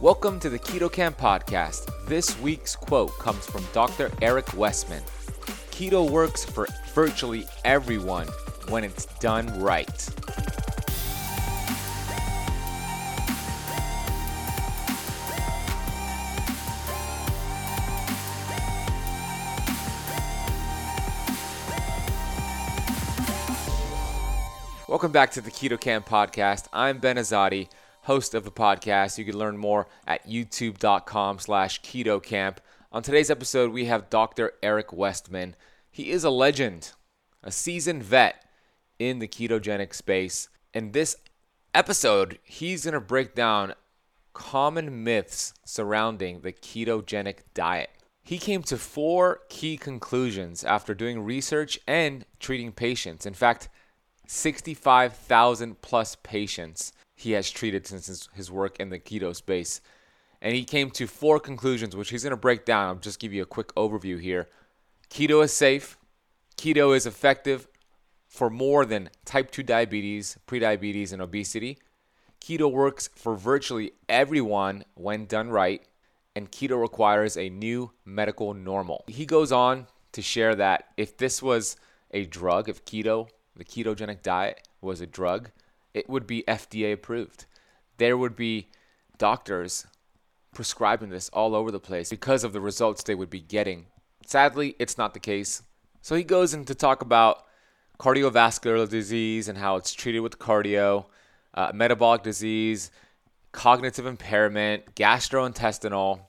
Welcome to the Keto Kamp podcast. This week's quote comes from Dr. Eric Westman. Keto works for virtually everyone when it's done right. Welcome back to the Keto Kamp podcast. I'm Ben Azadi host of the podcast. You can learn more at youtube.com slash keto camp. On today's episode, we have Dr. Eric Westman. He is a legend, a seasoned vet in the ketogenic space. In this episode, he's going to break down common myths surrounding the ketogenic diet. He came to four key conclusions after doing research and treating patients. In fact, 65,000 plus patients he has treated since his, work in the keto space. And he came to four conclusions, which he's going to break down. I'll just give you a quick overview here. Keto is safe, keto is effective for more than type 2 diabetes, prediabetes, and obesity. Keto works for virtually everyone when done right, and keto requires a new medical normal. He goes on to share that if this was a drug, if keto, the ketogenic diet was a drug, it would be FDA approved. There would be doctors prescribing this all over the place because of the results they would be getting. Sadly, it's not the case. So he goes in to talk about cardiovascular disease and how it's treated with cardio, uh, metabolic disease, cognitive impairment, gastrointestinal,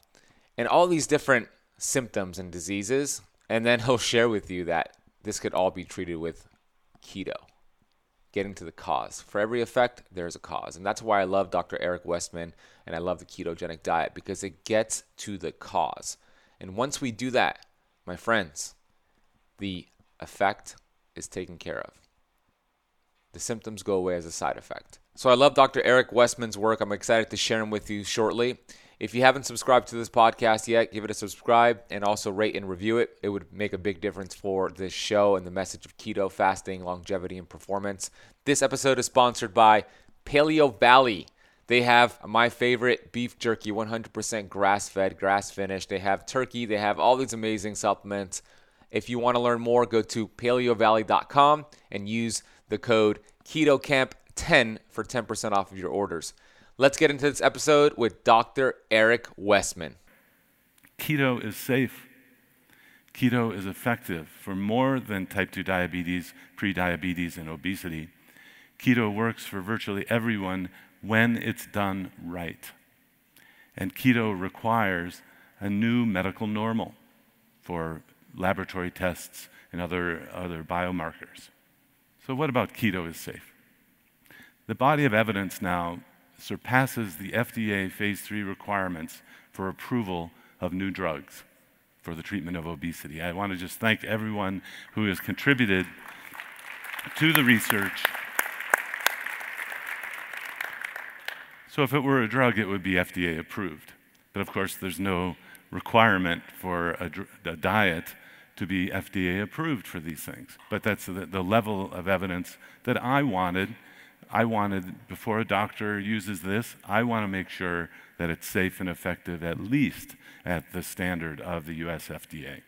and all these different symptoms and diseases. And then he'll share with you that this could all be treated with keto getting to the cause. For every effect, there's a cause. And that's why I love Dr. Eric Westman and I love the ketogenic diet because it gets to the cause. And once we do that, my friends, the effect is taken care of. The symptoms go away as a side effect. So I love Dr. Eric Westman's work. I'm excited to share him with you shortly. If you haven't subscribed to this podcast yet, give it a subscribe and also rate and review it. It would make a big difference for this show and the message of keto, fasting, longevity, and performance. This episode is sponsored by Paleo Valley. They have my favorite beef jerky, 100% grass fed, grass finished. They have turkey, they have all these amazing supplements. If you want to learn more, go to paleovalley.com and use the code KETOKAMP10 for 10% off of your orders. Let's get into this episode with Dr. Eric Westman. Keto is safe. Keto is effective for more than type 2 diabetes, prediabetes, and obesity. Keto works for virtually everyone when it's done right. And keto requires a new medical normal for laboratory tests and other, other biomarkers. So, what about keto is safe? The body of evidence now surpasses the FDA phase three requirements for approval of new drugs for the treatment of obesity. I want to just thank everyone who has contributed to the research. So, if it were a drug, it would be FDA approved. But of course, there's no requirement for a, a diet to be FDA approved for these things. But that's the, the level of evidence that I wanted I wanted, before a doctor uses this, I want to make sure that it's safe and effective, at least at the standard of the US FDA.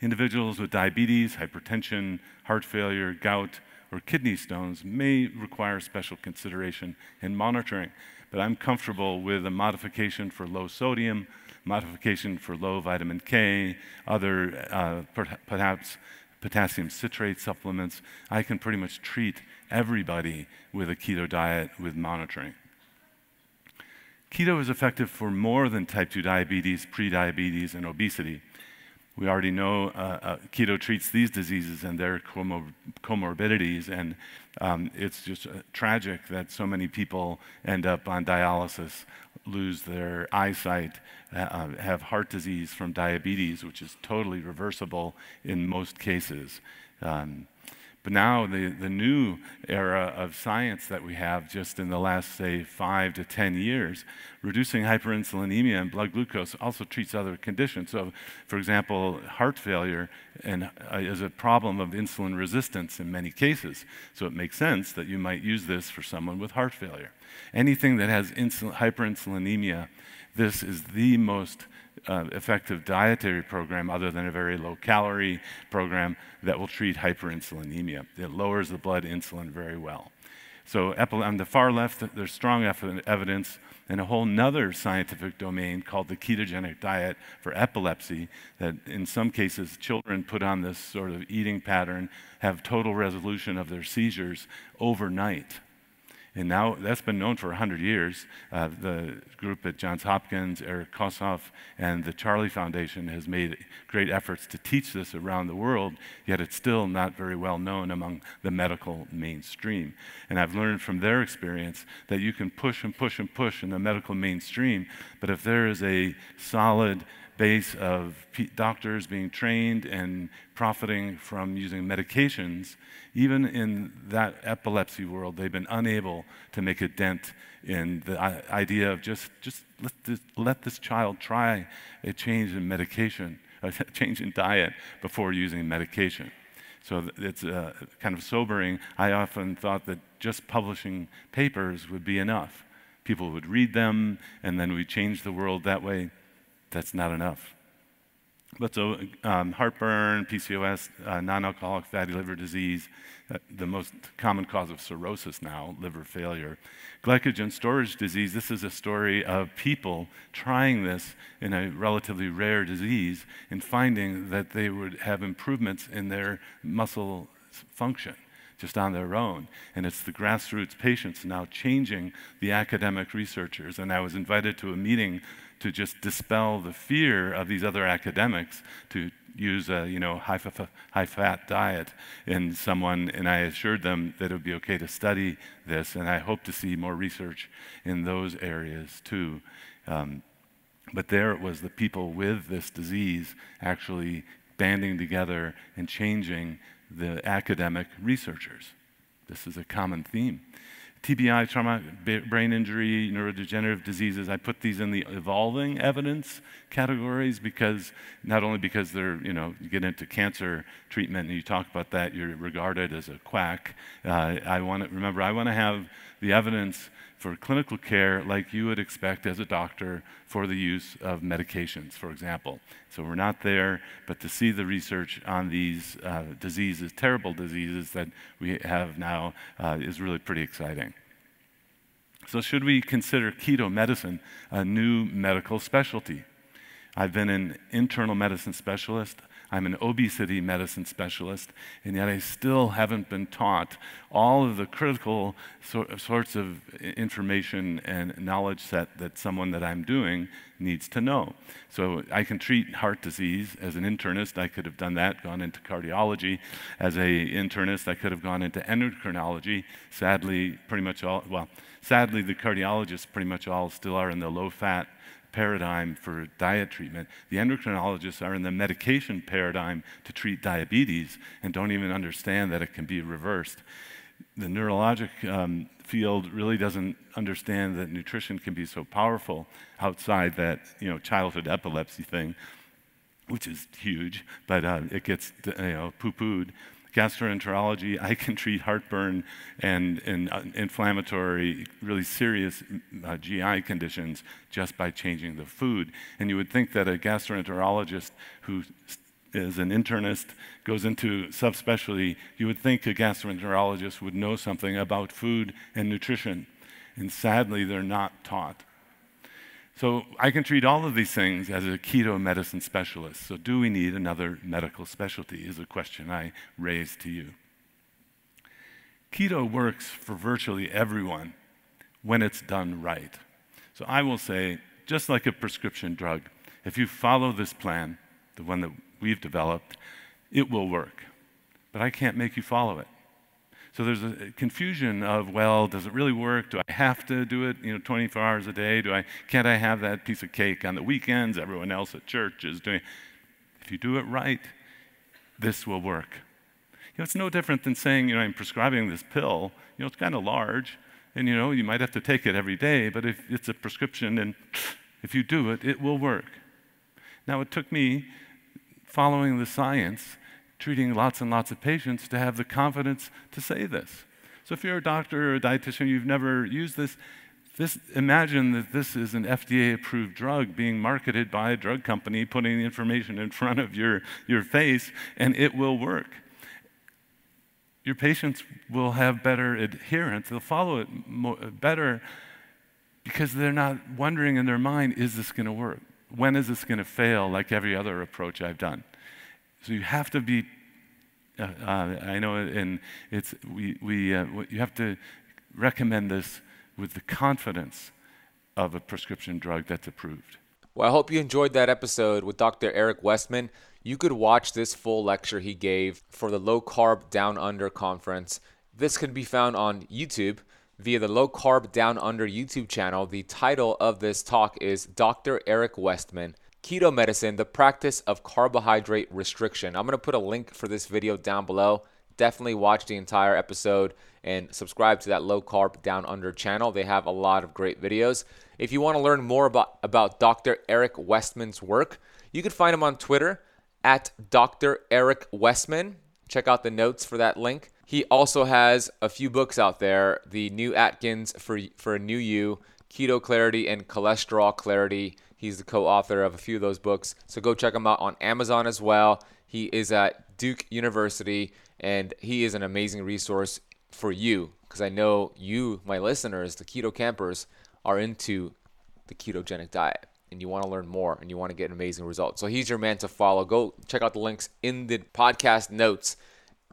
Individuals with diabetes, hypertension, heart failure, gout, or kidney stones may require special consideration and monitoring, but I'm comfortable with a modification for low sodium, modification for low vitamin K, other uh, perhaps potassium citrate supplements. I can pretty much treat everybody with a keto diet with monitoring. Keto is effective for more than type 2 diabetes, prediabetes, and obesity. We already know uh, uh, keto treats these diseases and their comor- comorbidities, and um, it's just uh, tragic that so many people end up on dialysis, lose their eyesight, uh, have heart disease from diabetes, which is totally reversible in most cases. Um, but now, the, the new era of science that we have just in the last, say, five to 10 years, reducing hyperinsulinemia and blood glucose also treats other conditions. So, for example, heart failure and, uh, is a problem of insulin resistance in many cases. So, it makes sense that you might use this for someone with heart failure. Anything that has insul- hyperinsulinemia, this is the most uh, effective dietary program, other than a very low calorie program, that will treat hyperinsulinemia. It lowers the blood insulin very well. So, on the far left, there's strong evidence in a whole nother scientific domain called the ketogenic diet for epilepsy that in some cases children put on this sort of eating pattern have total resolution of their seizures overnight and now that's been known for 100 years. Uh, the group at Johns Hopkins, Eric Kossoff, and the Charlie Foundation has made great efforts to teach this around the world, yet it's still not very well known among the medical mainstream. And I've learned from their experience that you can push and push and push in the medical mainstream, but if there is a solid base of doctors being trained and profiting from using medications, even in that epilepsy world, they've been unable to make a dent in the idea of just, just let, this, let this child try a change in medication, a change in diet before using medication. So it's uh, kind of sobering. I often thought that just publishing papers would be enough. People would read them, and then we'd change the world that way that's not enough. But so um, heartburn, PCOS, uh, non-alcoholic fatty liver disease, uh, the most common cause of cirrhosis now, liver failure. Glycogen storage disease, this is a story of people trying this in a relatively rare disease and finding that they would have improvements in their muscle function just on their own. And it's the grassroots patients now changing the academic researchers. And I was invited to a meeting to just dispel the fear of these other academics to use a you know high, f- high fat diet in someone and i assured them that it would be okay to study this and i hope to see more research in those areas too. Um, but there it was the people with this disease actually banding together and changing the academic researchers. This is a common theme TBI, trauma, brain injury, neurodegenerative diseases, I put these in the evolving evidence categories because not only because they're, you know, you get into cancer treatment and you talk about that, you're regarded as a quack. Uh, I want to, remember, I want to have the evidence for clinical care like you would expect as a doctor for the use of medications, for example. So we're not there, but to see the research on these uh, diseases, terrible diseases that we have now, uh, is really pretty exciting. So, should we consider keto medicine a new medical specialty? I've been an internal medicine specialist. I'm an obesity medicine specialist, and yet I still haven't been taught all of the critical sorts of information and knowledge set that someone that I'm doing needs to know. So I can treat heart disease as an internist. I could have done that, gone into cardiology. As a internist, I could have gone into endocrinology. Sadly, pretty much all, well, sadly, the cardiologists pretty much all still are in the low fat paradigm for diet treatment. The endocrinologists are in the medication paradigm to treat diabetes and don't even understand that it can be reversed. The neurologic um, field really doesn't understand that nutrition can be so powerful outside that you know childhood epilepsy thing, which is huge, but uh, it gets you know poo-pooed gastroenterology, I can treat heartburn and, and uh, inflammatory, really serious uh, GI conditions just by changing the food. And you would think that a gastroenterologist who is an internist, goes into subspecialty, you would think a gastroenterologist would know something about food and nutrition. And sadly, they're not taught. So I can treat all of these things as a keto medicine specialist. So do we need another medical specialty is a question I raise to you. Keto works for virtually everyone when it's done right. So I will say, just like a prescription drug, if you follow this plan, the one that we've developed, it will work. But I can't make you follow it. So there's a confusion of, well, does it really work? Do I have to do it, you know, 24 hours a day? Do I, can't I have that piece of cake on the weekends? Everyone else at church is doing. If you do it right, this will work. You know, it's no different than saying, you know, I'm prescribing this pill. You know, it's kind of large, and you know, you might have to take it every day. But if it's a prescription, and if you do it, it will work. Now, it took me following the science treating lots and lots of patients to have the confidence to say this. So if you're a doctor or a dietitian, you've never used this, this, imagine that this is an FDA approved drug being marketed by a drug company, putting the information in front of your, your face, and it will work. Your patients will have better adherence, they'll follow it more, better because they're not wondering in their mind, is this going to work? When is this going to fail, like every other approach I've done? So you have to be uh, uh, I know, and it's we, we uh, you have to recommend this with the confidence of a prescription drug that's approved. Well, I hope you enjoyed that episode with Dr. Eric Westman. You could watch this full lecture he gave for the Low Carb Down Under conference. This can be found on YouTube via the Low Carb Down Under YouTube channel. The title of this talk is Dr. Eric Westman Keto Medicine, the practice of carbohydrate restriction. I'm going to put a link for this video down below. Definitely watch the entire episode and subscribe to that low carb down under channel. They have a lot of great videos. If you want to learn more about, about Dr. Eric Westman's work, you can find him on Twitter at Dr. Eric Westman. Check out the notes for that link. He also has a few books out there The New Atkins for, for a New You, Keto Clarity, and Cholesterol Clarity. He's the co author of a few of those books. So go check him out on Amazon as well. He is at Duke University and he is an amazing resource for you because I know you, my listeners, the keto campers, are into the ketogenic diet and you want to learn more and you want to get amazing results. So he's your man to follow. Go check out the links in the podcast notes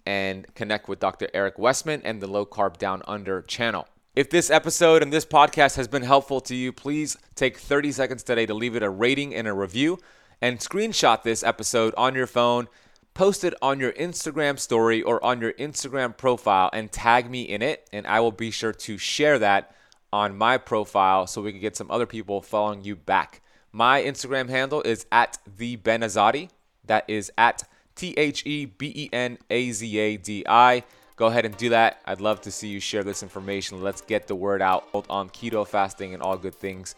and connect with Dr. Eric Westman and the Low Carb Down Under channel. If this episode and this podcast has been helpful to you, please take 30 seconds today to leave it a rating and a review and screenshot this episode on your phone post it on your Instagram story or on your Instagram profile and tag me in it, and I will be sure to share that on my profile so we can get some other people following you back. My Instagram handle is at the Benazadi. That is at T H E B E N A Z A D I. Go ahead and do that. I'd love to see you share this information. Let's get the word out on keto fasting and all good things,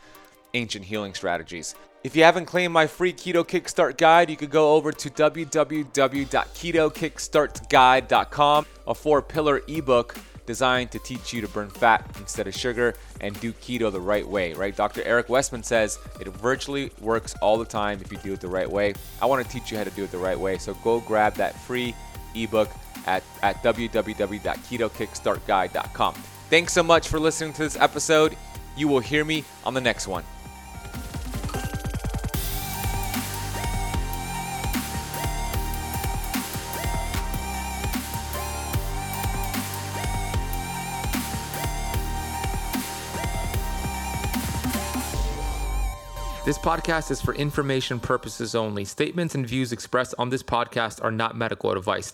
ancient healing strategies. If you haven't claimed my free Keto Kickstart guide, you could go over to www.ketokickstartguide.com, a four pillar ebook designed to teach you to burn fat instead of sugar and do keto the right way, right? Dr. Eric Westman says it virtually works all the time if you do it the right way. I want to teach you how to do it the right way. So go grab that free ebook at, at www.ketokickstartguide.com. Thanks so much for listening to this episode. You will hear me on the next one. This podcast is for information purposes only. Statements and views expressed on this podcast are not medical advice.